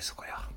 ですこれは。